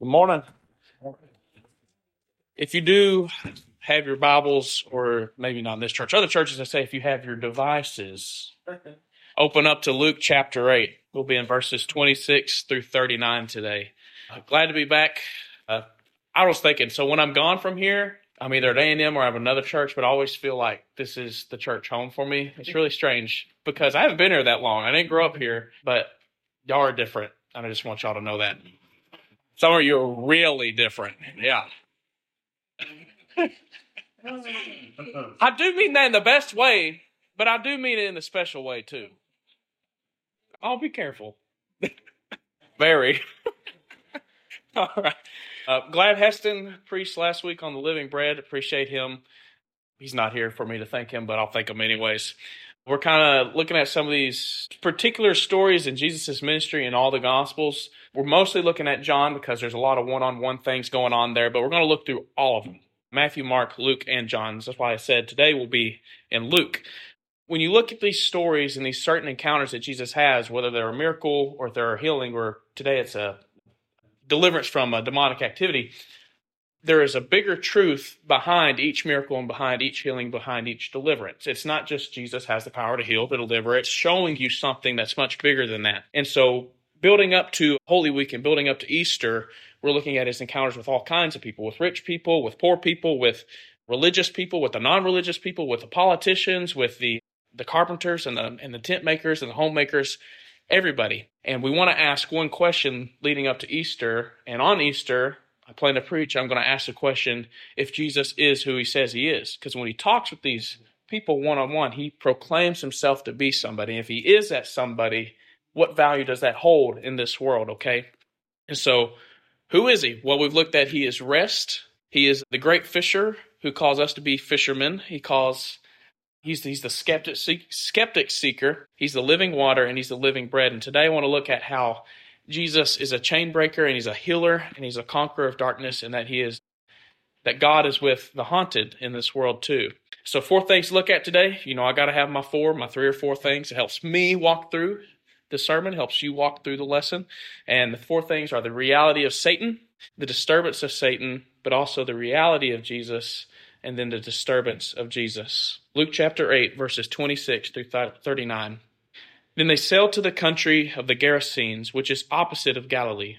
Good morning. If you do have your Bibles, or maybe not in this church, other churches, I say if you have your devices, open up to Luke chapter 8. We'll be in verses 26 through 39 today. Uh, glad to be back. Uh, I was thinking, so when I'm gone from here, I'm either at A&M or I have another church, but I always feel like this is the church home for me. It's really strange because I haven't been here that long. I didn't grow up here, but y'all are different. And I just want y'all to know that. Some of you are really different. Yeah. I do mean that in the best way, but I do mean it in a special way too. I'll be careful. Very. All right. Uh, glad Heston preached last week on the living bread. Appreciate him. He's not here for me to thank him, but I'll thank him anyways. We're kind of looking at some of these particular stories in Jesus' ministry in all the Gospels. We're mostly looking at John because there's a lot of one on one things going on there, but we're going to look through all of them Matthew, Mark, Luke, and John. That's why I said today will be in Luke. When you look at these stories and these certain encounters that Jesus has, whether they're a miracle or they're a healing, or today it's a deliverance from a demonic activity, there is a bigger truth behind each miracle and behind each healing, behind each deliverance. It's not just Jesus has the power to heal, to deliver. It's showing you something that's much bigger than that. And so, building up to Holy Week and building up to Easter, we're looking at his encounters with all kinds of people with rich people, with poor people, with religious people, with the non religious people, with the politicians, with the, the carpenters and the, and the tent makers and the homemakers, everybody. And we want to ask one question leading up to Easter. And on Easter, I plan to preach, I'm going to ask the question if Jesus is who he says he is. Because when he talks with these people one on one, he proclaims himself to be somebody. If he is that somebody, what value does that hold in this world, okay? And so, who is he? Well, we've looked at he is rest. He is the great fisher who calls us to be fishermen. He calls He's, he's the skeptic, skeptic seeker. He's the living water and he's the living bread. And today I want to look at how Jesus is a chain breaker and he's a healer and he's a conqueror of darkness and that he is that God is with the haunted in this world too. So four things to look at today. You know, I got to have my four, my three or four things. It helps me walk through the sermon, helps you walk through the lesson. And the four things are the reality of Satan, the disturbance of Satan, but also the reality of Jesus and then the disturbance of Jesus. Luke chapter 8 verses 26 through 39. Then they sailed to the country of the Gerasenes, which is opposite of Galilee.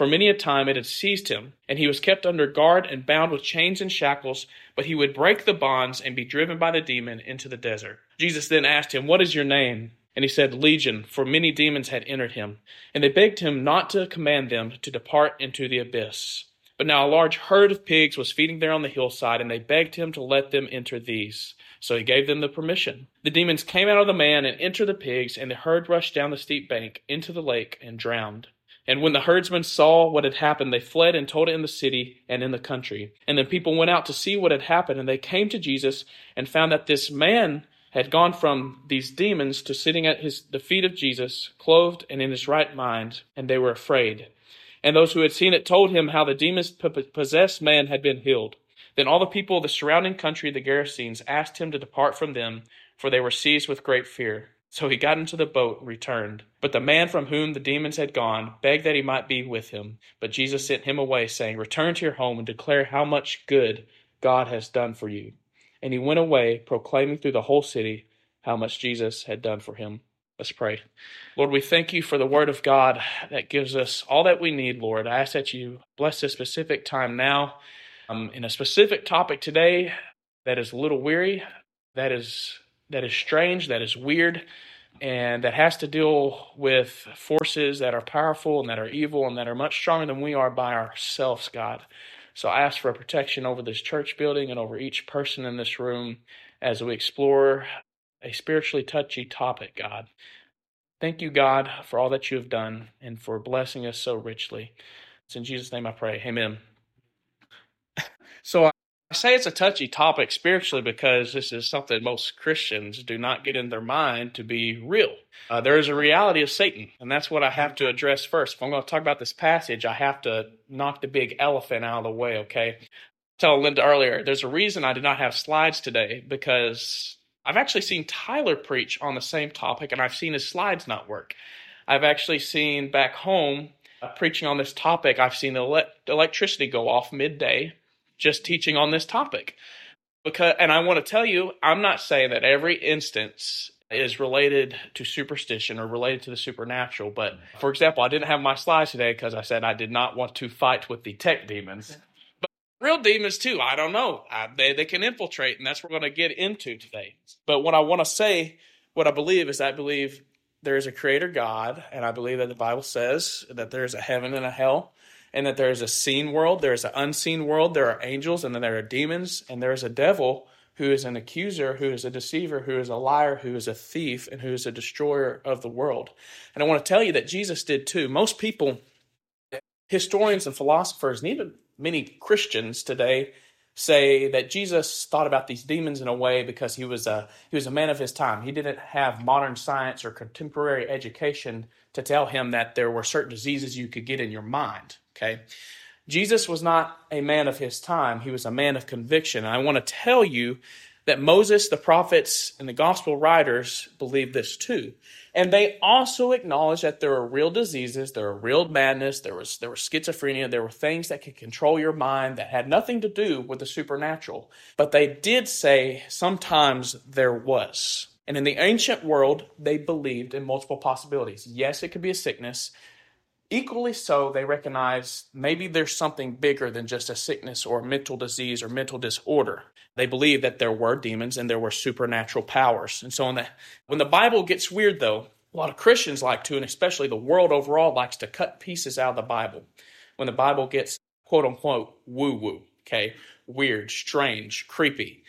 For many a time it had seized him, and he was kept under guard and bound with chains and shackles, but he would break the bonds and be driven by the demon into the desert. Jesus then asked him, What is your name? And he said, Legion, for many demons had entered him. And they begged him not to command them to depart into the abyss. But now a large herd of pigs was feeding there on the hillside, and they begged him to let them enter these. So he gave them the permission. The demons came out of the man and entered the pigs, and the herd rushed down the steep bank into the lake and drowned. And when the herdsmen saw what had happened, they fled and told it in the city and in the country. And then people went out to see what had happened, and they came to Jesus and found that this man had gone from these demons to sitting at his, the feet of Jesus, clothed and in his right mind, and they were afraid. And those who had seen it told him how the demons possessed man had been healed. Then all the people of the surrounding country, the Gerasenes, asked him to depart from them, for they were seized with great fear. So he got into the boat and returned. But the man from whom the demons had gone begged that he might be with him. But Jesus sent him away, saying, Return to your home and declare how much good God has done for you. And he went away, proclaiming through the whole city how much Jesus had done for him. Let's pray. Lord, we thank you for the word of God that gives us all that we need, Lord. I ask that you bless this specific time now. Um, in a specific topic today that is a little weary, that is that is strange, that is weird, and that has to deal with forces that are powerful and that are evil and that are much stronger than we are by ourselves, God. So I ask for a protection over this church building and over each person in this room as we explore a spiritually touchy topic, God. Thank you, God, for all that you have done and for blessing us so richly. It's in Jesus' name I pray. Amen. So I say it's a touchy topic spiritually because this is something most Christians do not get in their mind to be real. Uh, there is a reality of Satan, and that's what I have to address first. If I'm going to talk about this passage, I have to knock the big elephant out of the way, okay? Tell Linda earlier, there's a reason I did not have slides today because I've actually seen Tyler preach on the same topic, and I've seen his slides not work. I've actually seen back home uh, preaching on this topic, I've seen the ele- electricity go off midday just teaching on this topic. Because, and I want to tell you, I'm not saying that every instance is related to superstition or related to the supernatural. But for example, I didn't have my slides today because I said I did not want to fight with the tech demons. But real demons too, I don't know. I, they, they can infiltrate, and that's what we're going to get into today. But what I want to say, what I believe is I believe there is a creator God, and I believe that the Bible says that there is a heaven and a hell and that there is a seen world, there is an unseen world, there are angels, and then there are demons, and there is a devil who is an accuser, who is a deceiver, who is a liar, who is a thief, and who is a destroyer of the world. And I want to tell you that Jesus did too. Most people, historians and philosophers, and even many Christians today, say that Jesus thought about these demons in a way because he was a he was a man of his time. He didn't have modern science or contemporary education to tell him that there were certain diseases you could get in your mind. Okay. Jesus was not a man of his time, he was a man of conviction. And I want to tell you that Moses, the prophets, and the gospel writers believed this too. And they also acknowledged that there are real diseases, there are real madness, there was there was schizophrenia, there were things that could control your mind that had nothing to do with the supernatural. But they did say sometimes there was. And in the ancient world, they believed in multiple possibilities. Yes, it could be a sickness. Equally so, they recognize maybe there's something bigger than just a sickness or a mental disease or mental disorder. They believe that there were demons and there were supernatural powers. And so when the, when the Bible gets weird, though, a lot of Christians like to, and especially the world overall likes to cut pieces out of the Bible. When the Bible gets quote unquote woo woo, okay, weird, strange, creepy.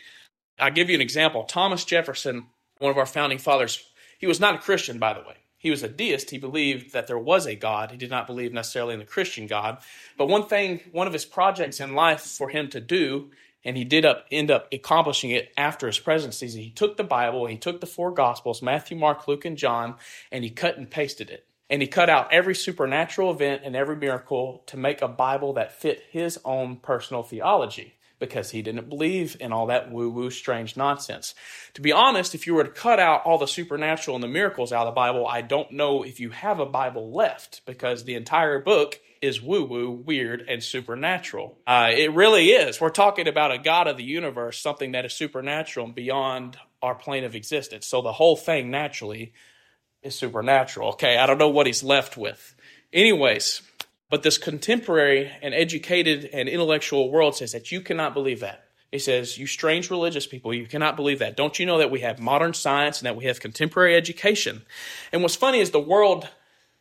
I'll give you an example. Thomas Jefferson, one of our founding fathers, he was not a Christian, by the way. He was a deist. He believed that there was a God. He did not believe necessarily in the Christian God. But one thing, one of his projects in life for him to do, and he did up, end up accomplishing it after his presidency, he took the Bible, he took the four Gospels, Matthew, Mark, Luke, and John, and he cut and pasted it. And he cut out every supernatural event and every miracle to make a Bible that fit his own personal theology because he didn't believe in all that woo woo strange nonsense. To be honest, if you were to cut out all the supernatural and the miracles out of the Bible, I don't know if you have a Bible left because the entire book is woo woo, weird, and supernatural. Uh, it really is. We're talking about a God of the universe, something that is supernatural and beyond our plane of existence. So the whole thing naturally is supernatural. Okay, I don't know what he's left with. Anyways, but this contemporary and educated and intellectual world says that you cannot believe that. It says, You strange religious people, you cannot believe that. Don't you know that we have modern science and that we have contemporary education? And what's funny is the world,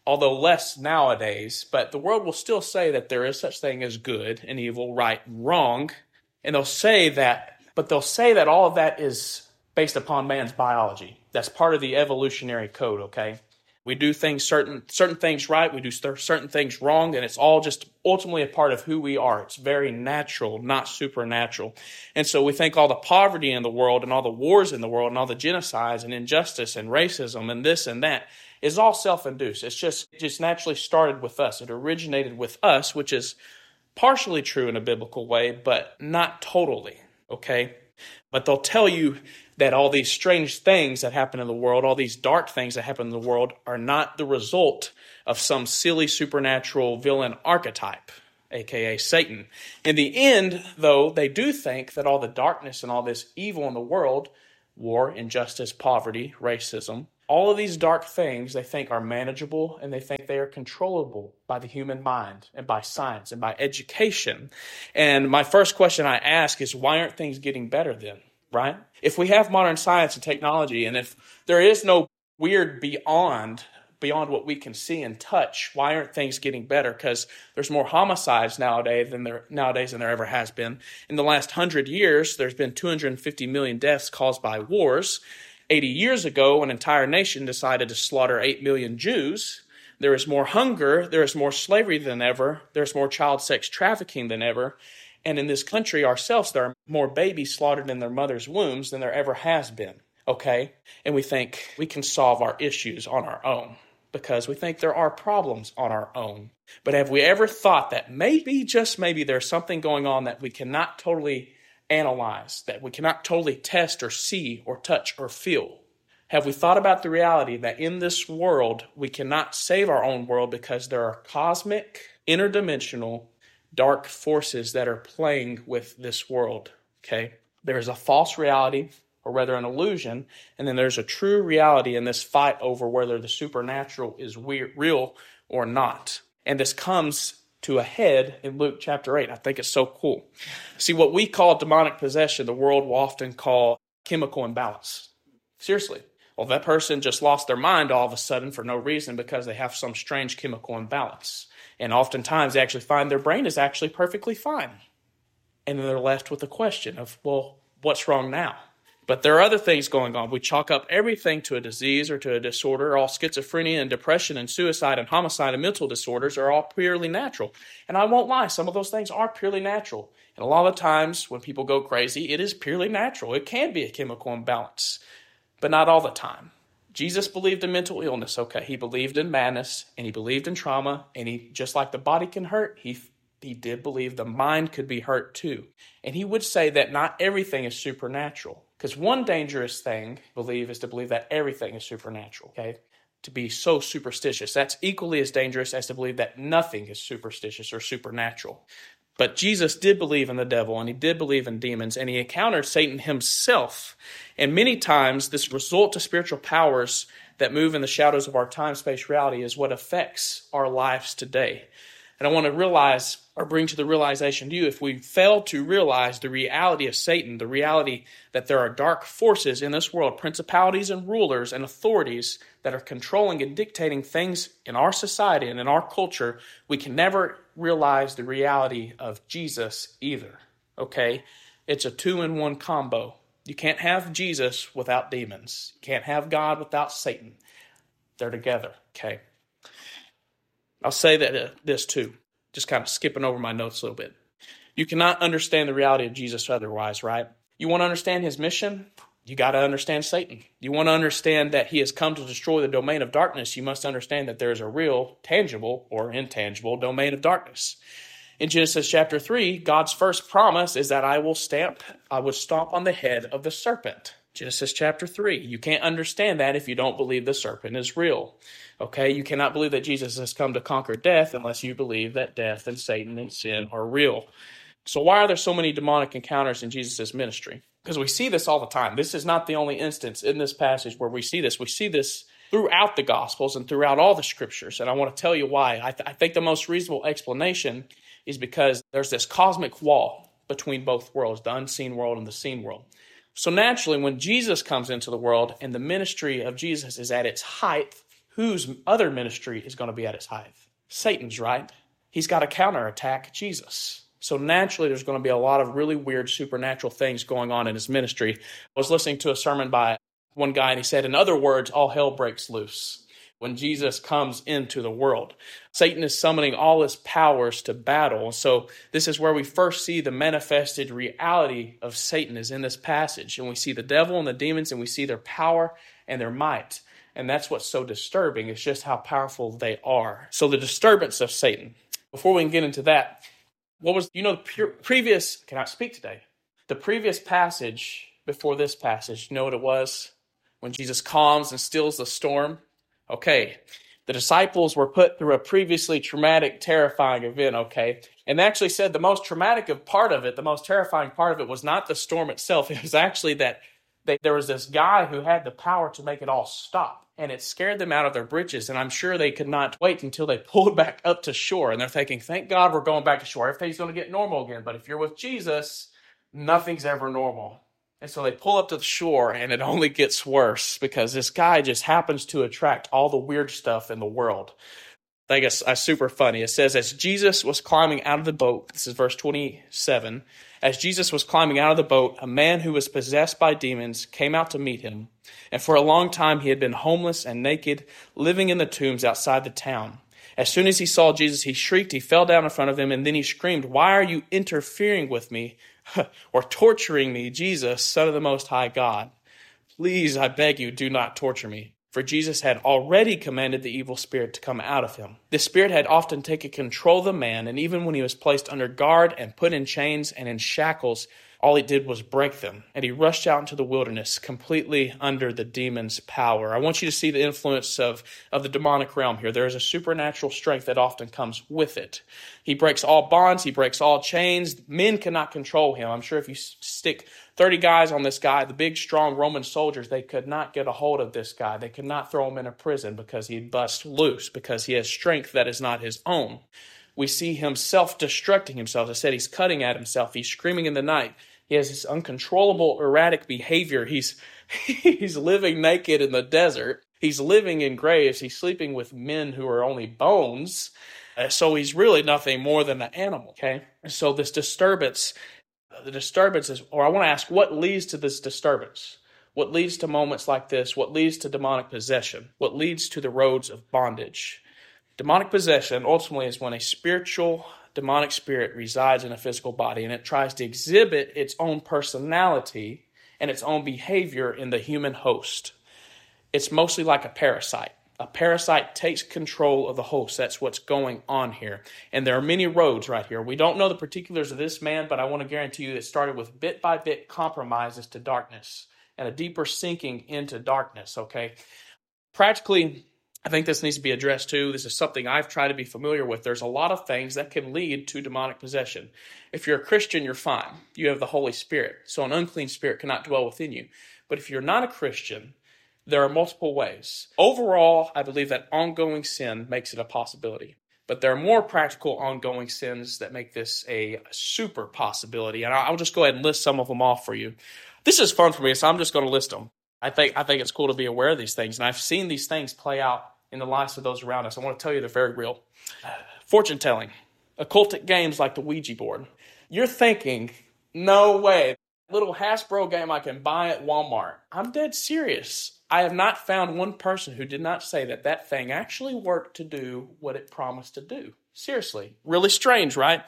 although less nowadays, but the world will still say that there is such thing as good and evil, right and wrong. And they'll say that, but they'll say that all of that is based upon man's biology. That's part of the evolutionary code, okay? We do things certain certain things right, we do certain things wrong, and it's all just ultimately a part of who we are. It's very natural, not supernatural. And so we think all the poverty in the world and all the wars in the world and all the genocides and injustice and racism and this and that is all self-induced. It's just it just naturally started with us. It originated with us, which is partially true in a biblical way, but not totally. Okay? But they'll tell you that all these strange things that happen in the world, all these dark things that happen in the world, are not the result of some silly supernatural villain archetype, aka Satan. In the end, though, they do think that all the darkness and all this evil in the world, war, injustice, poverty, racism, all of these dark things they think are manageable and they think they are controllable by the human mind and by science and by education. And my first question I ask is why aren't things getting better then? right? If we have modern science and technology, and if there is no weird beyond beyond what we can see and touch, why aren't things getting better? Because there's more homicides nowadays than there nowadays than there ever has been. In the last hundred years, there's been 250 million deaths caused by wars. 80 years ago, an entire nation decided to slaughter 8 million Jews. There is more hunger, there is more slavery than ever, there's more child sex trafficking than ever, And in this country ourselves, there are more babies slaughtered in their mother's wombs than there ever has been. Okay? And we think we can solve our issues on our own because we think there are problems on our own. But have we ever thought that maybe, just maybe, there's something going on that we cannot totally analyze, that we cannot totally test or see or touch or feel? Have we thought about the reality that in this world we cannot save our own world because there are cosmic, interdimensional, dark forces that are playing with this world? Okay? There is a false reality or rather an illusion, and then there's a true reality in this fight over whether the supernatural is real or not. And this comes to a head in Luke chapter 8. I think it's so cool. See, what we call demonic possession, the world will often call chemical imbalance. Seriously. Well, that person just lost their mind all of a sudden for no reason because they have some strange chemical imbalance. And oftentimes they actually find their brain is actually perfectly fine. And then they're left with the question of, well, what's wrong now? But there are other things going on. We chalk up everything to a disease or to a disorder. All schizophrenia and depression and suicide and homicide and mental disorders are all purely natural. And I won't lie, some of those things are purely natural. And a lot of times when people go crazy, it is purely natural. It can be a chemical imbalance, but not all the time. Jesus believed in mental illness, okay. He believed in madness and he believed in trauma, and he just like the body can hurt, he he did believe the mind could be hurt too. And he would say that not everything is supernatural. Because one dangerous thing, I believe, is to believe that everything is supernatural, okay? To be so superstitious. That's equally as dangerous as to believe that nothing is superstitious or supernatural. But Jesus did believe in the devil and he did believe in demons and he encountered Satan himself. And many times, this result to spiritual powers that move in the shadows of our time space reality is what affects our lives today. And I want to realize or bring to the realization to you if we fail to realize the reality of Satan, the reality that there are dark forces in this world, principalities and rulers and authorities that are controlling and dictating things in our society and in our culture, we can never realize the reality of Jesus either. Okay? It's a two in one combo. You can't have Jesus without demons, you can't have God without Satan. They're together. Okay? I'll say that uh, this too, just kind of skipping over my notes a little bit. You cannot understand the reality of Jesus otherwise, right? You want to understand his mission? You got to understand Satan. You want to understand that he has come to destroy the domain of darkness. You must understand that there is a real, tangible, or intangible domain of darkness. In Genesis chapter 3, God's first promise is that I will stamp, I will stomp on the head of the serpent. Genesis chapter 3. You can't understand that if you don't believe the serpent is real. Okay, you cannot believe that Jesus has come to conquer death unless you believe that death and Satan and sin are real. So, why are there so many demonic encounters in Jesus' ministry? Because we see this all the time. This is not the only instance in this passage where we see this. We see this throughout the Gospels and throughout all the scriptures. And I want to tell you why. I, th- I think the most reasonable explanation is because there's this cosmic wall between both worlds, the unseen world and the seen world. So naturally, when Jesus comes into the world and the ministry of Jesus is at its height, whose other ministry is going to be at its height? Satan's, right? He's got to counterattack Jesus. So naturally, there's going to be a lot of really weird supernatural things going on in his ministry. I was listening to a sermon by one guy, and he said, In other words, all hell breaks loose when Jesus comes into the world. Satan is summoning all his powers to battle. So this is where we first see the manifested reality of Satan is in this passage. And we see the devil and the demons and we see their power and their might. And that's what's so disturbing. It's just how powerful they are. So the disturbance of Satan. Before we can get into that, what was, you know, the previous, can I speak today? The previous passage before this passage, you know what it was? When Jesus calms and stills the storm. Okay, the disciples were put through a previously traumatic, terrifying event, okay? And they actually said the most traumatic part of it, the most terrifying part of it was not the storm itself. It was actually that they, there was this guy who had the power to make it all stop. And it scared them out of their britches. And I'm sure they could not wait until they pulled back up to shore. And they're thinking, thank God we're going back to shore. Everything's going to get normal again. But if you're with Jesus, nothing's ever normal. And so they pull up to the shore, and it only gets worse because this guy just happens to attract all the weird stuff in the world. I guess uh, super funny. It says, as Jesus was climbing out of the boat, this is verse 27, as Jesus was climbing out of the boat, a man who was possessed by demons came out to meet him. And for a long time he had been homeless and naked, living in the tombs outside the town. As soon as he saw Jesus, he shrieked, he fell down in front of him, and then he screamed, Why are you interfering with me or torturing me, Jesus, Son of the Most High God? Please, I beg you, do not torture me. For Jesus had already commanded the evil spirit to come out of him. The spirit had often taken control of the man, and even when he was placed under guard and put in chains and in shackles, all he did was break them, and he rushed out into the wilderness completely under the demon's power. I want you to see the influence of, of the demonic realm here. There is a supernatural strength that often comes with it. He breaks all bonds, he breaks all chains. Men cannot control him. I'm sure if you stick 30 guys on this guy, the big, strong Roman soldiers, they could not get a hold of this guy. They could not throw him in a prison because he'd bust loose, because he has strength that is not his own. We see him self destructing himself. I said he's cutting at himself. He's screaming in the night. He has this uncontrollable, erratic behavior. He's he's living naked in the desert. He's living in graves. He's sleeping with men who are only bones. Uh, so he's really nothing more than an animal. Okay. So this disturbance, the disturbance is, or I want to ask, what leads to this disturbance? What leads to moments like this? What leads to demonic possession? What leads to the roads of bondage? Demonic possession ultimately is when a spiritual demonic spirit resides in a physical body and it tries to exhibit its own personality and its own behavior in the human host. It's mostly like a parasite. A parasite takes control of the host. That's what's going on here. And there are many roads right here. We don't know the particulars of this man, but I want to guarantee you it started with bit by bit compromises to darkness and a deeper sinking into darkness, okay? Practically, I think this needs to be addressed too. This is something I've tried to be familiar with. There's a lot of things that can lead to demonic possession. If you're a Christian, you're fine. You have the Holy Spirit. So an unclean spirit cannot dwell within you. But if you're not a Christian, there are multiple ways. Overall, I believe that ongoing sin makes it a possibility. But there are more practical ongoing sins that make this a super possibility. And I'll just go ahead and list some of them off for you. This is fun for me, so I'm just going to list them. I think I think it's cool to be aware of these things, and I've seen these things play out in the lives of those around us. I want to tell you they're very real. Fortune telling, occultic games like the Ouija board. You're thinking, no way, little Hasbro game I can buy at Walmart. I'm dead serious. I have not found one person who did not say that that thing actually worked to do what it promised to do. Seriously, really strange, right?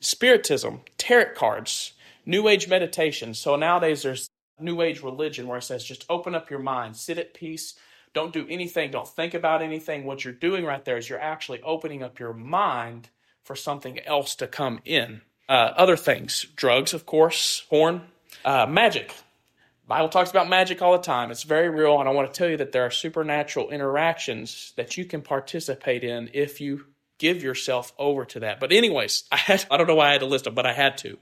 Spiritism, tarot cards, New Age meditation. So nowadays there's New Age religion where it says just open up your mind, sit at peace, don't do anything, don't think about anything. What you're doing right there is you're actually opening up your mind for something else to come in. Uh, other things, drugs, of course, porn, uh, magic. Bible talks about magic all the time. It's very real, and I want to tell you that there are supernatural interactions that you can participate in if you give yourself over to that. But anyways, I had I don't know why I had to list them, but I had to.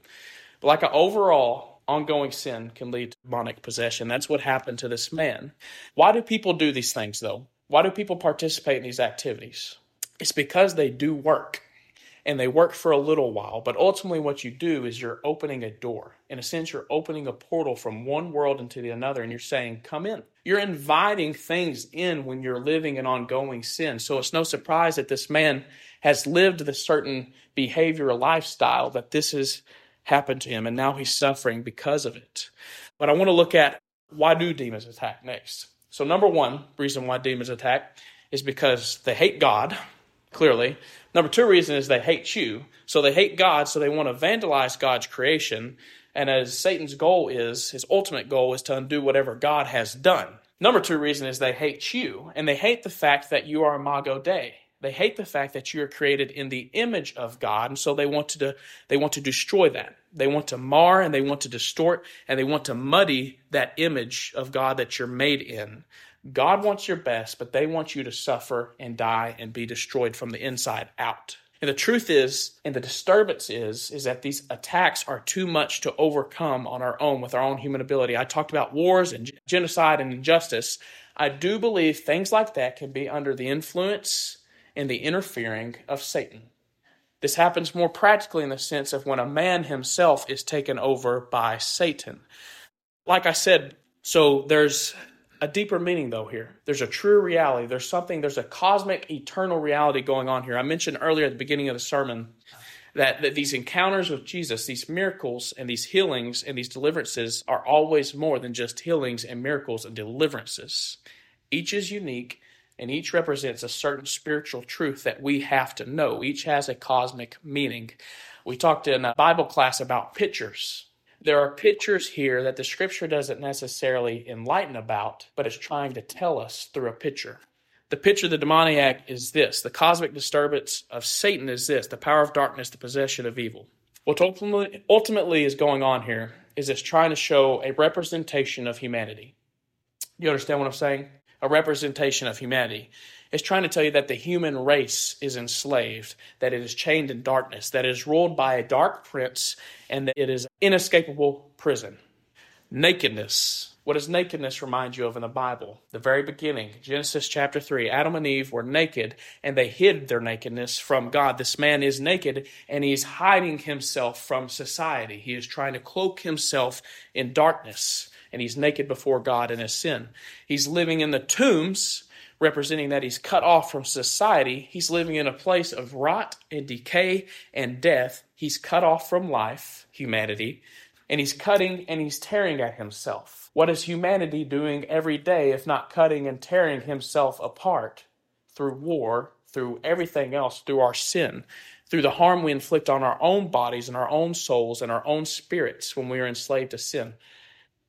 But like an overall, ongoing sin can lead to demonic possession. That's what happened to this man. Why do people do these things, though? Why do people participate in these activities? It's because they do work and they work for a little while. But ultimately, what you do is you're opening a door. In a sense, you're opening a portal from one world into the another, and you're saying, Come in. You're inviting things in when you're living an ongoing sin. So it's no surprise that this man has lived this certain behavioral lifestyle, that this is happened to him, and now he's suffering because of it. But I want to look at why do demons attack next? So, number one reason why demons attack is because they hate God, clearly. Number two reason is they hate you. So, they hate God, so they want to vandalize God's creation. And as Satan's goal is, his ultimate goal is to undo whatever God has done. Number two reason is they hate you, and they hate the fact that you are Imago Dei. They hate the fact that you are created in the image of God, and so they want to they want to destroy that. They want to mar and they want to distort and they want to muddy that image of God that you're made in. God wants your best, but they want you to suffer and die and be destroyed from the inside out. And the truth is, and the disturbance is, is that these attacks are too much to overcome on our own with our own human ability. I talked about wars and genocide and injustice. I do believe things like that can be under the influence and the interfering of Satan. This happens more practically in the sense of when a man himself is taken over by Satan. Like I said, so there's a deeper meaning though here. There's a true reality. There's something, there's a cosmic eternal reality going on here. I mentioned earlier at the beginning of the sermon that, that these encounters with Jesus, these miracles and these healings and these deliverances are always more than just healings and miracles and deliverances. Each is unique and each represents a certain spiritual truth that we have to know. Each has a cosmic meaning. We talked in a Bible class about pictures. There are pictures here that the scripture doesn't necessarily enlighten about, but it's trying to tell us through a picture. The picture of the demoniac is this the cosmic disturbance of Satan is this the power of darkness, the possession of evil. What ultimately, ultimately is going on here is it's trying to show a representation of humanity. You understand what I'm saying? A representation of humanity. It's trying to tell you that the human race is enslaved, that it is chained in darkness, that it is ruled by a dark prince, and that it is inescapable prison. Nakedness. What does nakedness remind you of in the Bible? The very beginning, Genesis chapter 3. Adam and Eve were naked and they hid their nakedness from God. This man is naked and he's hiding himself from society. He is trying to cloak himself in darkness and he's naked before God in his sin. He's living in the tombs, representing that he's cut off from society. He's living in a place of rot and decay and death. He's cut off from life, humanity, and he's cutting and he's tearing at himself. What is humanity doing every day if not cutting and tearing himself apart through war, through everything else, through our sin, through the harm we inflict on our own bodies and our own souls and our own spirits when we are enslaved to sin?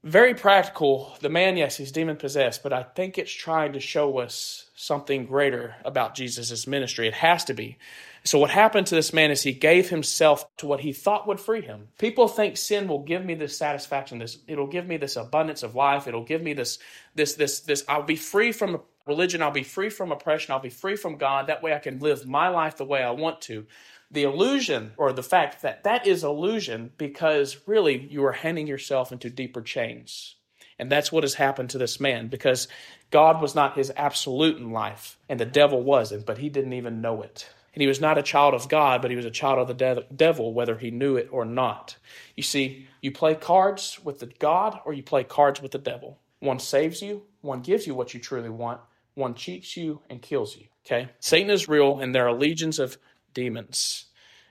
Very practical. The man, yes, he's demon possessed, but I think it's trying to show us something greater about Jesus' ministry. It has to be. So, what happened to this man is he gave himself to what he thought would free him. People think sin will give me this satisfaction, this it'll give me this abundance of life, it'll give me this, this, this, this. I'll be free from religion, I'll be free from oppression, I'll be free from God. That way I can live my life the way I want to the illusion or the fact that that is illusion because really you are handing yourself into deeper chains. And that's what has happened to this man because God was not his absolute in life and the devil wasn't, but he didn't even know it. And he was not a child of God, but he was a child of the de- devil, whether he knew it or not. You see, you play cards with the God or you play cards with the devil. One saves you, one gives you what you truly want, one cheats you and kills you. Okay? Satan is real, and there are legions of demons.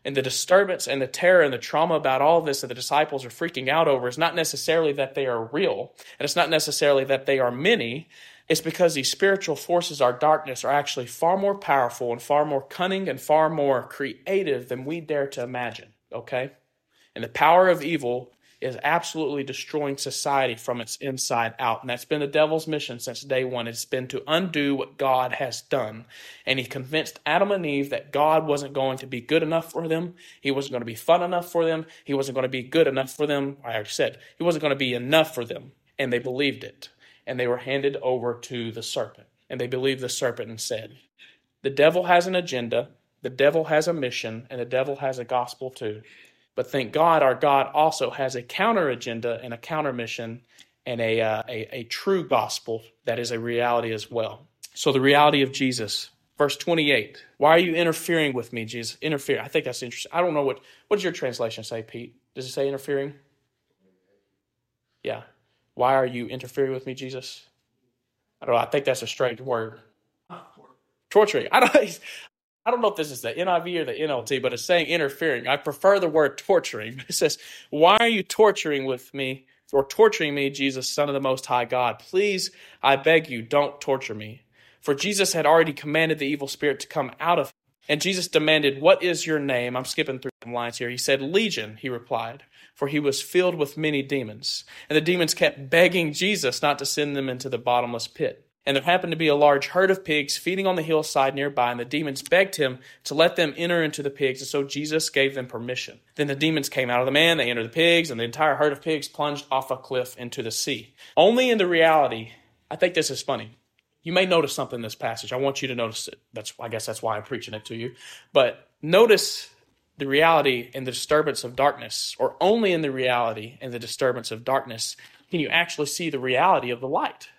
And the disturbance and the terror and the trauma about all this that the disciples are freaking out over is not necessarily that they are real, and it's not necessarily that they are many. It's because these spiritual forces, our darkness, are actually far more powerful and far more cunning and far more creative than we dare to imagine. Okay? And the power of evil is absolutely destroying society from its inside out. And that's been the devil's mission since day one. It's been to undo what God has done. And he convinced Adam and Eve that God wasn't going to be good enough for them. He wasn't going to be fun enough for them. He wasn't going to be good enough for them. I already said, he wasn't going to be enough for them. And they believed it. And they were handed over to the serpent. And they believed the serpent and said, The devil has an agenda. The devil has a mission. And the devil has a gospel too. But thank God, our God also has a counter agenda and a counter mission and a, uh, a, a true gospel that is a reality as well. So, the reality of Jesus, verse 28. Why are you interfering with me, Jesus? Interfere. I think that's interesting. I don't know what, what does your translation say, Pete? Does it say interfering? Yeah. Why are you interfering with me, Jesus? I don't know. I think that's a strange word. Torturing. I don't. I don't know if this is the NIV or the NLT, but it's saying interfering. I prefer the word torturing. It says, Why are you torturing with me or torturing me, Jesus, Son of the Most High God? Please, I beg you, don't torture me. For Jesus had already commanded the evil spirit to come out of him. And Jesus demanded, What is your name? I'm skipping through some lines here. He said, Legion, he replied, for he was filled with many demons. And the demons kept begging Jesus not to send them into the bottomless pit. And there happened to be a large herd of pigs feeding on the hillside nearby, and the demons begged him to let them enter into the pigs, and so Jesus gave them permission. Then the demons came out of the man, they entered the pigs, and the entire herd of pigs plunged off a cliff into the sea. Only in the reality, I think this is funny. You may notice something in this passage. I want you to notice it. That's I guess that's why I'm preaching it to you. But notice the reality and the disturbance of darkness, or only in the reality and the disturbance of darkness, can you actually see the reality of the light.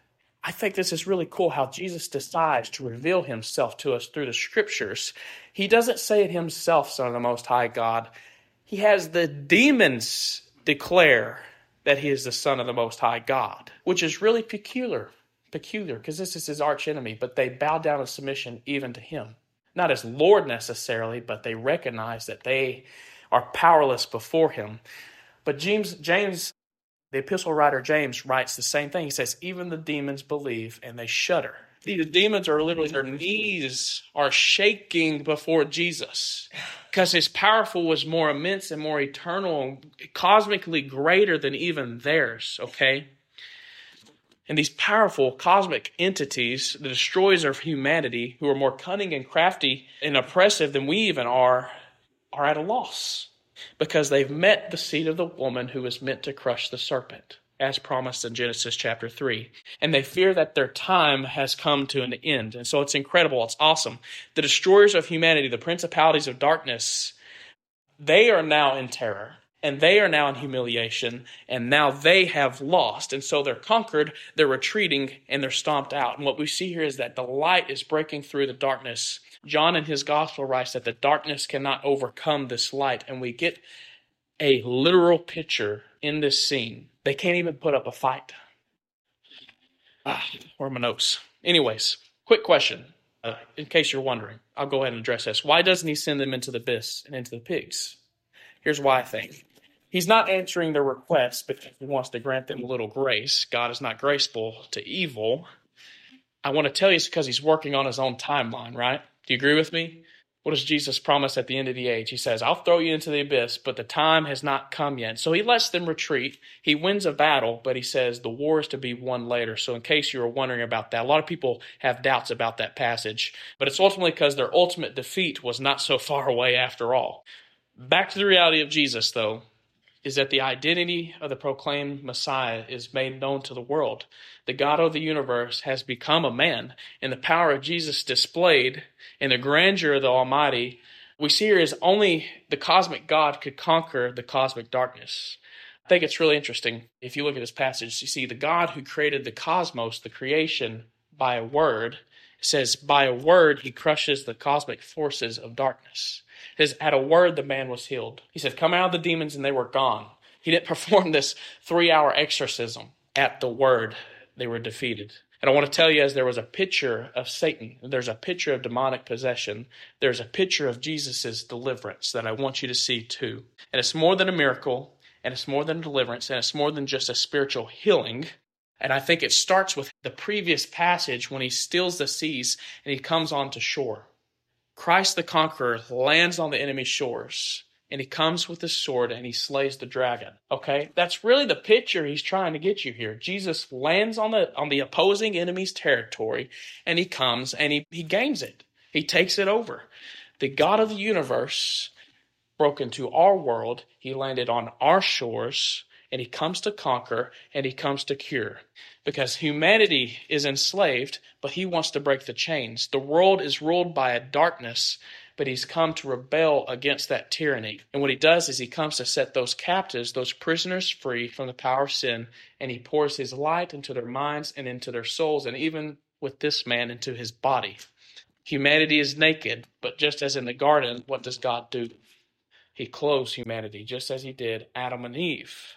I think this is really cool how Jesus decides to reveal himself to us through the scriptures. He doesn't say it himself, Son of the Most High God. He has the demons declare that he is the Son of the Most High God, which is really peculiar, peculiar, because this is his arch enemy, but they bow down in submission even to him. Not as Lord necessarily, but they recognize that they are powerless before him. But James, James the epistle writer James writes the same thing. He says, Even the demons believe and they shudder. these demons are literally their knees are shaking before Jesus because his powerful was more immense and more eternal, cosmically greater than even theirs, okay? And these powerful cosmic entities, the destroyers of humanity, who are more cunning and crafty and oppressive than we even are, are at a loss because they've met the seed of the woman who was meant to crush the serpent as promised in Genesis chapter 3. And they fear that their time has come to an end. And so it's incredible. It's awesome. The destroyers of humanity, the principalities of darkness, they are now in terror. And they are now in humiliation, and now they have lost. And so they're conquered, they're retreating, and they're stomped out. And what we see here is that the light is breaking through the darkness. John in his gospel writes that the darkness cannot overcome this light. And we get a literal picture in this scene they can't even put up a fight. Ah, where my notes? Anyways, quick question. Uh, in case you're wondering, I'll go ahead and address this. Why doesn't he send them into the abyss and into the pigs? Here's why I think. He's not answering their requests because he wants to grant them a little grace. God is not graceful to evil. I want to tell you it's because he's working on his own timeline, right? Do you agree with me? What does Jesus promise at the end of the age? He says, I'll throw you into the abyss, but the time has not come yet. So he lets them retreat. He wins a battle, but he says the war is to be won later. So, in case you were wondering about that, a lot of people have doubts about that passage, but it's ultimately because their ultimate defeat was not so far away after all. Back to the reality of Jesus, though is that the identity of the proclaimed Messiah is made known to the world. The God of the universe has become a man, and the power of Jesus displayed in the grandeur of the Almighty. We see here is only the cosmic God could conquer the cosmic darkness. I think it's really interesting. If you look at this passage, you see the God who created the cosmos, the creation, by a word, says, by a word, he crushes the cosmic forces of darkness. His, at a word, the man was healed. He said, Come out of the demons, and they were gone. He didn't perform this three hour exorcism. At the word, they were defeated. And I want to tell you, as there was a picture of Satan, there's a picture of demonic possession, there's a picture of Jesus' deliverance that I want you to see too. And it's more than a miracle, and it's more than deliverance, and it's more than just a spiritual healing. And I think it starts with the previous passage when he stills the seas and he comes onto shore. Christ the conqueror lands on the enemy's shores and he comes with his sword and he slays the dragon. Okay? That's really the picture he's trying to get you here. Jesus lands on the on the opposing enemy's territory and he comes and he, he gains it. He takes it over. The God of the universe broke into our world. He landed on our shores and he comes to conquer and he comes to cure because humanity is enslaved, but he wants to break the chains. The world is ruled by a darkness, but he's come to rebel against that tyranny. And what he does is he comes to set those captives, those prisoners free from the power of sin, and he pours his light into their minds and into their souls, and even with this man into his body. Humanity is naked, but just as in the garden, what does God do? He clothes humanity, just as he did Adam and Eve.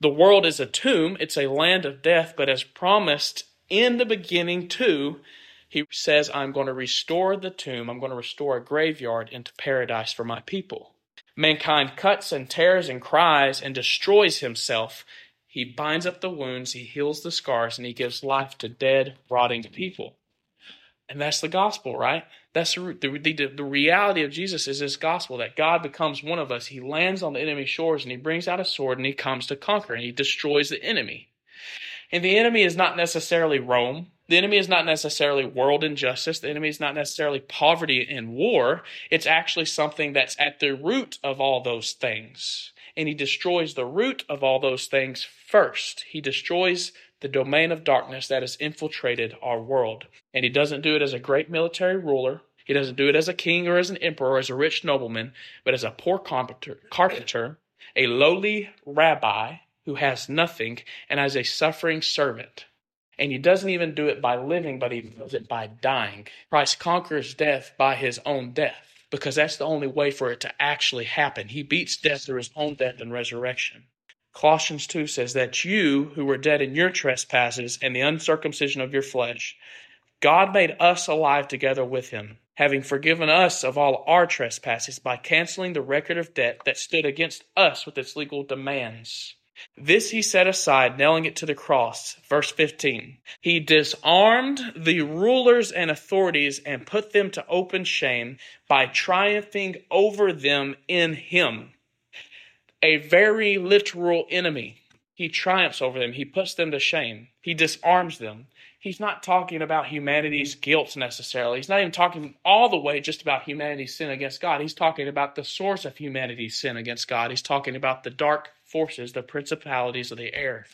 The world is a tomb, it's a land of death, but as promised in the beginning, too, he says, I'm going to restore the tomb, I'm going to restore a graveyard into paradise for my people. Mankind cuts and tears and cries and destroys himself. He binds up the wounds, he heals the scars, and he gives life to dead, rotting people. And that's the gospel, right? That's the, the, the, reality of Jesus is this gospel that God becomes one of us. He lands on the enemy's shores and he brings out a sword and he comes to conquer and he destroys the enemy. And the enemy is not necessarily Rome. The enemy is not necessarily world injustice. The enemy is not necessarily poverty and war. It's actually something that's at the root of all those things. And he destroys the root of all those things first. He destroys the domain of darkness that has infiltrated our world. And he doesn't do it as a great military ruler. He doesn't do it as a king or as an emperor or as a rich nobleman, but as a poor carpenter, carpenter a lowly rabbi who has nothing, and as a suffering servant. And he doesn't even do it by living, but he does it by dying. Christ conquers death by his own death because that's the only way for it to actually happen. He beats death through his own death and resurrection. Colossians 2 says that you, who were dead in your trespasses and the uncircumcision of your flesh, God made us alive together with him, having forgiven us of all our trespasses by canceling the record of debt that stood against us with its legal demands. This he set aside, nailing it to the cross. Verse 15. He disarmed the rulers and authorities and put them to open shame by triumphing over them in him. A very literal enemy. He triumphs over them. He puts them to shame. He disarms them. He's not talking about humanity's guilt necessarily. He's not even talking all the way just about humanity's sin against God. He's talking about the source of humanity's sin against God. He's talking about the dark forces, the principalities of the air.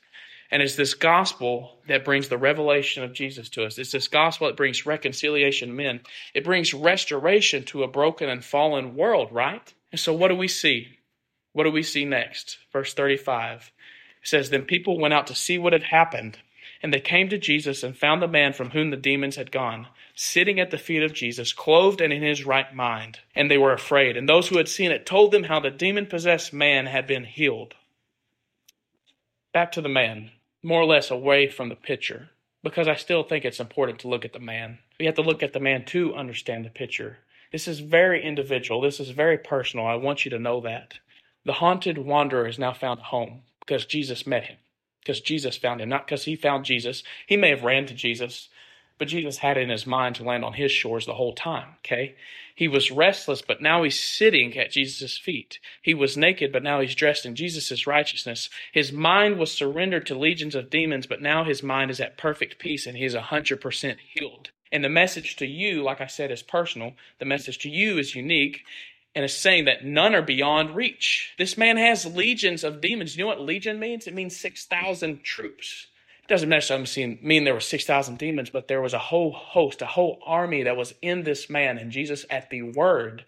And it's this gospel that brings the revelation of Jesus to us. It's this gospel that brings reconciliation to men. It brings restoration to a broken and fallen world, right? And so what do we see? What do we see next? Verse 35. It says, Then people went out to see what had happened. And they came to Jesus and found the man from whom the demons had gone, sitting at the feet of Jesus, clothed and in his right mind. And they were afraid. And those who had seen it told them how the demon possessed man had been healed. Back to the man, more or less away from the picture, because I still think it's important to look at the man. We have to look at the man to understand the picture. This is very individual. This is very personal. I want you to know that. The haunted wanderer has now found a home because Jesus met him because Jesus found him, not because he found Jesus. He may have ran to Jesus, but Jesus had it in his mind to land on his shores the whole time, okay? He was restless, but now he's sitting at Jesus' feet. He was naked, but now he's dressed in Jesus' righteousness. His mind was surrendered to legions of demons, but now his mind is at perfect peace and he's 100% healed. And the message to you, like I said, is personal. The message to you is unique and is saying that none are beyond reach. This man has legions of demons. You know what legion means? It means 6,000 troops. It doesn't necessarily mean there were 6,000 demons, but there was a whole host, a whole army that was in this man. And Jesus, at the word,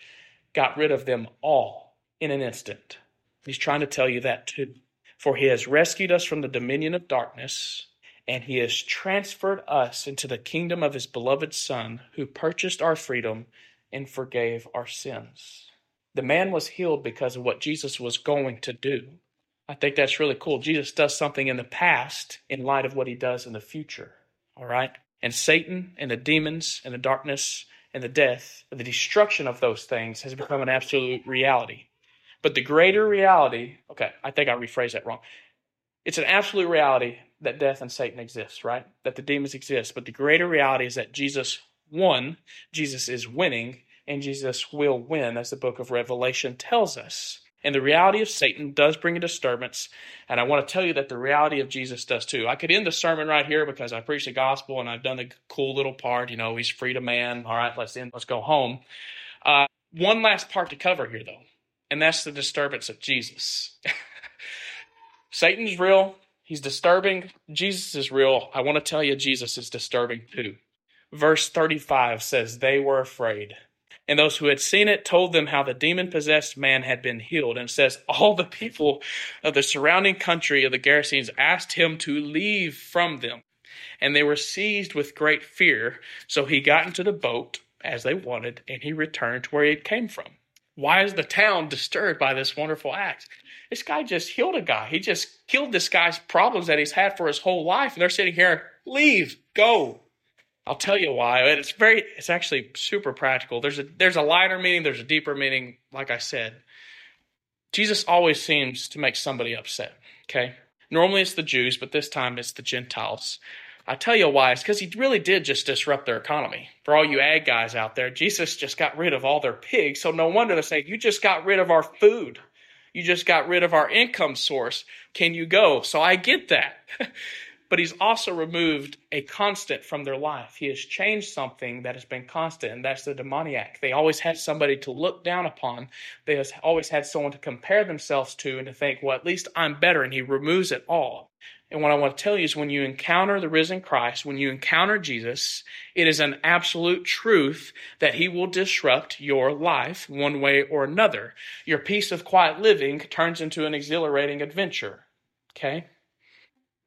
got rid of them all in an instant. He's trying to tell you that too. For he has rescued us from the dominion of darkness, and he has transferred us into the kingdom of his beloved Son, who purchased our freedom and forgave our sins. The man was healed because of what Jesus was going to do. I think that's really cool. Jesus does something in the past in light of what he does in the future. All right? And Satan and the demons and the darkness and the death, the destruction of those things has become an absolute reality. But the greater reality, okay, I think I rephrased that wrong. It's an absolute reality that death and Satan exist, right? That the demons exist. But the greater reality is that Jesus won, Jesus is winning, and Jesus will win, as the book of Revelation tells us. And the reality of Satan does bring a disturbance. And I want to tell you that the reality of Jesus does too. I could end the sermon right here because I preached the gospel and I've done the cool little part. You know, he's freed a man. All right, let's end. Let's go home. Uh, one last part to cover here, though, and that's the disturbance of Jesus. Satan's real. He's disturbing. Jesus is real. I want to tell you, Jesus is disturbing too. Verse 35 says, They were afraid. And those who had seen it told them how the demon possessed man had been healed. And says, All the people of the surrounding country of the Gerasenes asked him to leave from them. And they were seized with great fear. So he got into the boat as they wanted, and he returned to where he came from. Why is the town disturbed by this wonderful act? This guy just healed a guy. He just killed this guy's problems that he's had for his whole life. And they're sitting here, leave, go. I'll tell you why. And It's very it's actually super practical. There's a there's a lighter meaning, there's a deeper meaning, like I said. Jesus always seems to make somebody upset, okay? Normally it's the Jews, but this time it's the Gentiles. I tell you why. It's because he really did just disrupt their economy. For all you ag guys out there, Jesus just got rid of all their pigs. So no wonder they're saying, You just got rid of our food. You just got rid of our income source. Can you go? So I get that. but he's also removed a constant from their life. He has changed something that has been constant, and that's the demoniac. They always had somebody to look down upon. They always had someone to compare themselves to and to think, well, at least I'm better, and he removes it all. And what I want to tell you is when you encounter the risen Christ, when you encounter Jesus, it is an absolute truth that he will disrupt your life one way or another. Your peace of quiet living turns into an exhilarating adventure. Okay?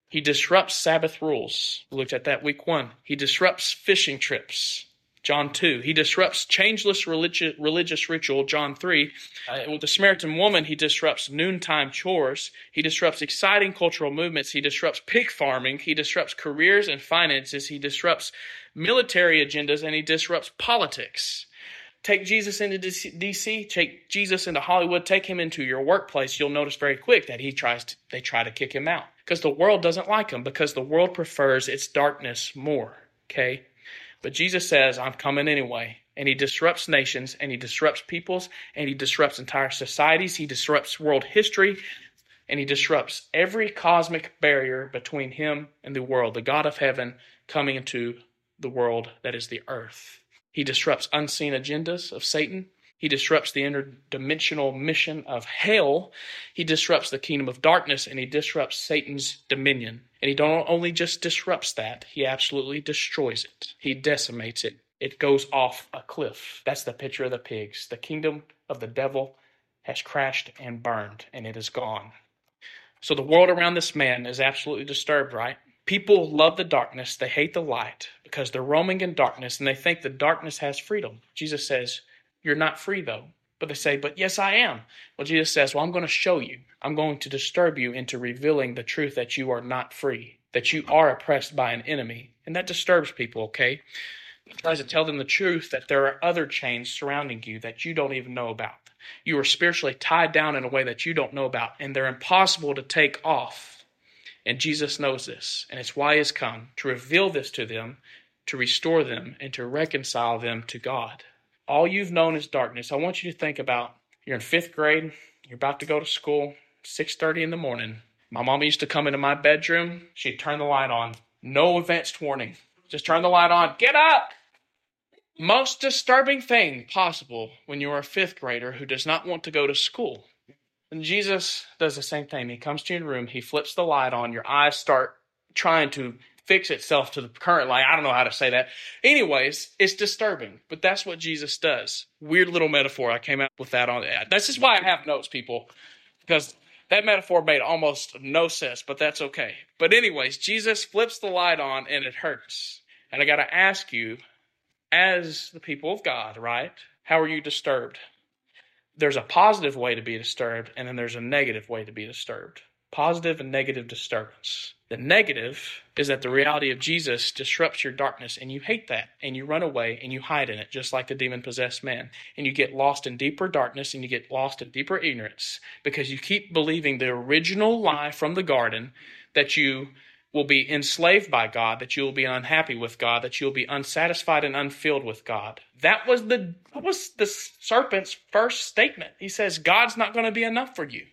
He disrupts Sabbath rules. We looked at that week one. He disrupts fishing trips. John 2. He disrupts changeless religious, religious ritual, John 3. Uh, with the Samaritan woman, he disrupts noontime chores. He disrupts exciting cultural movements. He disrupts pig farming. He disrupts careers and finances. He disrupts military agendas and he disrupts politics. take Jesus into DC, take Jesus into Hollywood, take him into your workplace, you'll notice very quick that he tries to, they try to kick him out because the world doesn't like him because the world prefers its darkness more. Okay. But Jesus says, I'm coming anyway. And he disrupts nations and he disrupts peoples and he disrupts entire societies. He disrupts world history and he disrupts every cosmic barrier between him and the world, the God of heaven coming into the world that is the earth. He disrupts unseen agendas of Satan. He disrupts the interdimensional mission of hell. He disrupts the kingdom of darkness and he disrupts Satan's dominion. And he don't only just disrupts that, he absolutely destroys it. He decimates it. It goes off a cliff. That's the picture of the pigs. The kingdom of the devil has crashed and burned and it is gone. So the world around this man is absolutely disturbed, right? People love the darkness, they hate the light because they're roaming in darkness and they think the darkness has freedom. Jesus says, You're not free though. But they say, But yes, I am. Well, Jesus says, Well, I'm going to show you. I'm going to disturb you into revealing the truth that you are not free, that you are oppressed by an enemy. And that disturbs people, okay? He tries to tell them the truth that there are other chains surrounding you that you don't even know about. You are spiritually tied down in a way that you don't know about, and they're impossible to take off and Jesus knows this, and it's why he's come to reveal this to them, to restore them, and to reconcile them to God. All you've known is darkness. I want you to think about you're in fifth grade, you're about to go to school, 6:30 in the morning. My mom used to come into my bedroom, she'd turn the light on. No advanced warning. Just turn the light on. Get up! Most disturbing thing possible when you're a fifth grader who does not want to go to school. And Jesus does the same thing. He comes to your room, he flips the light on, your eyes start trying to fix itself to the current light. I don't know how to say that. Anyways, it's disturbing, but that's what Jesus does. Weird little metaphor. I came up with that on that. This is why I have notes, people, because that metaphor made almost no sense, but that's okay. But anyways, Jesus flips the light on and it hurts. And I got to ask you, as the people of God, right? How are you disturbed? there's a positive way to be disturbed, and then there's a negative way to be disturbed. Positive and negative disturbance. The negative is that the reality of Jesus disrupts your darkness, and you hate that, and you run away and you hide in it, just like the demon possessed man. And you get lost in deeper darkness and you get lost in deeper ignorance because you keep believing the original lie from the garden that you will be enslaved by God, that you will be unhappy with God, that you'll be unsatisfied and unfilled with God. That was the that was the serpent's first statement. He says God's not going to be enough for you.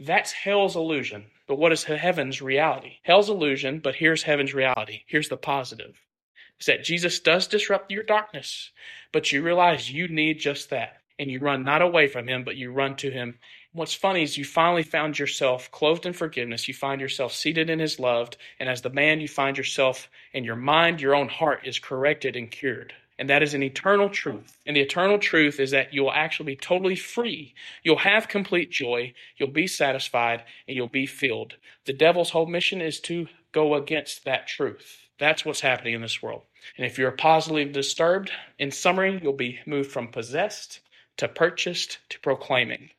That's hell's illusion. But what is heaven's reality? Hell's illusion, but here's heaven's reality. Here's the positive. Is that Jesus does disrupt your darkness, but you realize you need just that. And you run not away from him, but you run to him What's funny is you finally found yourself clothed in forgiveness. You find yourself seated in his love. And as the man, you find yourself in your mind, your own heart is corrected and cured. And that is an eternal truth. And the eternal truth is that you'll actually be totally free. You'll have complete joy. You'll be satisfied and you'll be filled. The devil's whole mission is to go against that truth. That's what's happening in this world. And if you're positively disturbed, in summary, you'll be moved from possessed to purchased to proclaiming.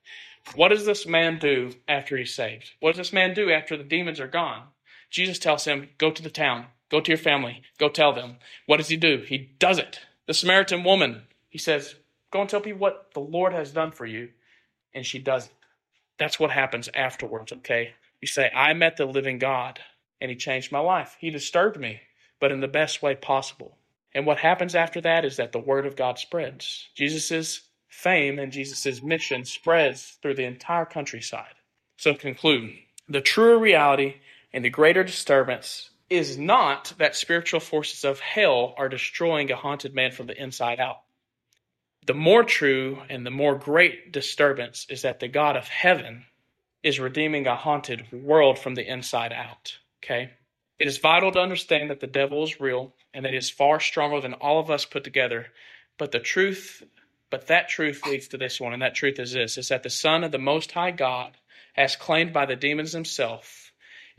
What does this man do after he's saved? What does this man do after the demons are gone? Jesus tells him, Go to the town, go to your family, go tell them. What does he do? He does it. The Samaritan woman, he says, Go and tell people what the Lord has done for you. And she does. That's what happens afterwards, okay? You say, I met the living God, and he changed my life. He disturbed me, but in the best way possible. And what happens after that is that the word of God spreads. Jesus fame and Jesus' mission spreads through the entire countryside. So, conclude the truer reality and the greater disturbance is not that spiritual forces of hell are destroying a haunted man from the inside out. The more true and the more great disturbance is that the God of heaven is redeeming a haunted world from the inside out. Okay? It is vital to understand that the devil is real and that he is far stronger than all of us put together. But the truth but that truth leads to this one, and that truth is this is that the Son of the Most High God, as claimed by the demons himself,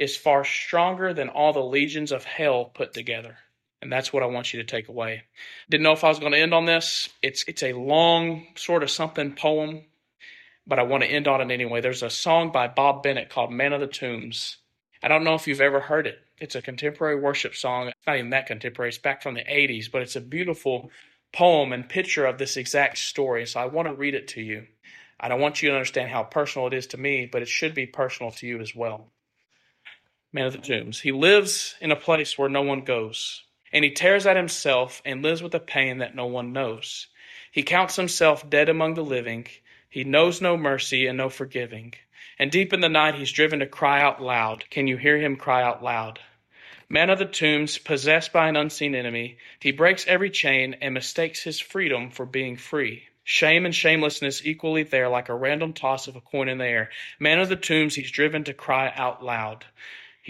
is far stronger than all the legions of hell put together. And that's what I want you to take away. Didn't know if I was going to end on this. It's it's a long sort of something poem, but I want to end on it anyway. There's a song by Bob Bennett called Man of the Tombs. I don't know if you've ever heard it. It's a contemporary worship song. It's not even that contemporary. It's back from the 80s, but it's a beautiful poem and picture of this exact story. So I want to read it to you. I don't want you to understand how personal it is to me, but it should be personal to you as well. Man of the Tombs. He lives in a place where no one goes, and he tears at himself and lives with a pain that no one knows. He counts himself dead among the living. He knows no mercy and no forgiving. And deep in the night, he's driven to cry out loud. Can you hear him cry out loud? Man of the tombs, possessed by an unseen enemy, he breaks every chain and mistakes his freedom for being free. Shame and shamelessness equally there, like a random toss of a coin in the air. Man of the tombs, he's driven to cry out loud.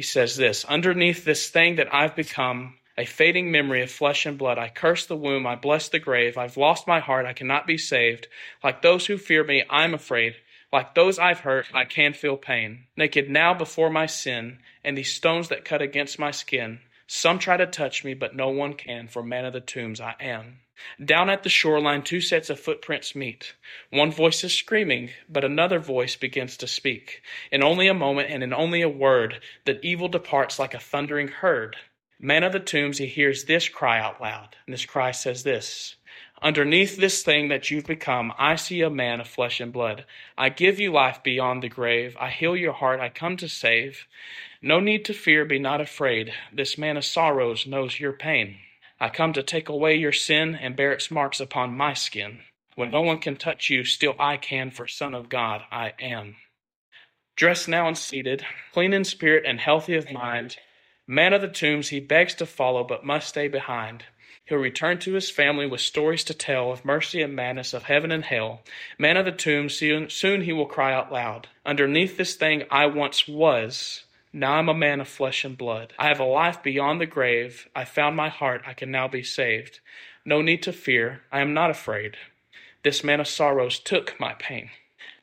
He says this Underneath this thing that I've become, a fading memory of flesh and blood. I curse the womb, I bless the grave. I've lost my heart, I cannot be saved. Like those who fear me, I'm afraid. Like those I've hurt, I can feel pain. Naked now before my sin, and these stones that cut against my skin. Some try to touch me, but no one can, for man of the tombs I am. Down at the shoreline, two sets of footprints meet. One voice is screaming, but another voice begins to speak. In only a moment and in only a word, that evil departs like a thundering herd. Man of the tombs, he hears this cry out loud. And this cry says this Underneath this thing that you've become, I see a man of flesh and blood. I give you life beyond the grave. I heal your heart. I come to save. No need to fear. Be not afraid. This man of sorrows knows your pain. I come to take away your sin and bear its marks upon my skin. When no one can touch you, still I can, for Son of God I am. Dressed now and seated, clean in spirit and healthy of mind, man of the tombs, he begs to follow but must stay behind. He'll return to his family with stories to tell of mercy and madness, of heaven and hell. Man of the tombs, soon, soon he will cry out loud. Underneath this thing I once was, now I'm a man of flesh and blood. I have a life beyond the grave. I found my heart. I can now be saved. No need to fear. I am not afraid. This man of sorrows took my pain.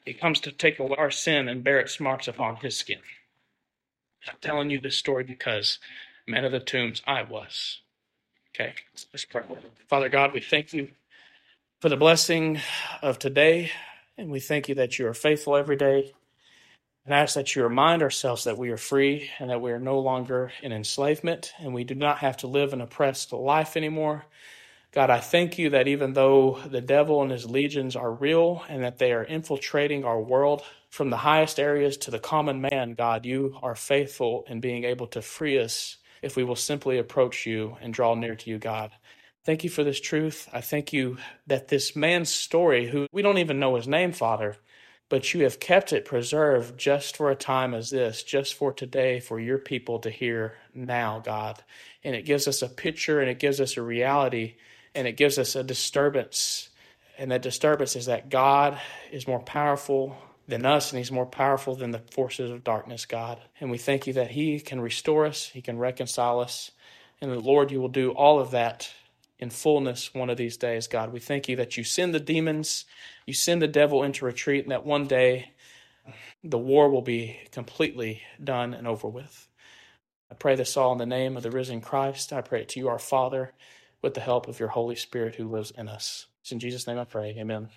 He comes to take away our sin and bear its marks upon his skin. I'm telling you this story because, man of the tombs, I was. Okay, let's pray. Father God, we thank you for the blessing of today, and we thank you that you are faithful every day and ask that you remind ourselves that we are free and that we are no longer in enslavement and we do not have to live an oppressed life anymore. God, I thank you that even though the devil and his legions are real and that they are infiltrating our world from the highest areas to the common man, God, you are faithful in being able to free us if we will simply approach you and draw near to you, God. Thank you for this truth. I thank you that this man's story, who we don't even know his name, Father, but you have kept it preserved just for a time as this, just for today, for your people to hear now, God. And it gives us a picture and it gives us a reality and it gives us a disturbance. And that disturbance is that God is more powerful than us and he's more powerful than the forces of darkness, God. And we thank you that he can restore us, he can reconcile us. And the Lord, you will do all of that in fullness one of these days, God. We thank you that you send the demons, you send the devil into retreat, and that one day the war will be completely done and over with. I pray this all in the name of the risen Christ. I pray it to you, our Father, with the help of your Holy Spirit who lives in us. It's in Jesus' name I pray. Amen.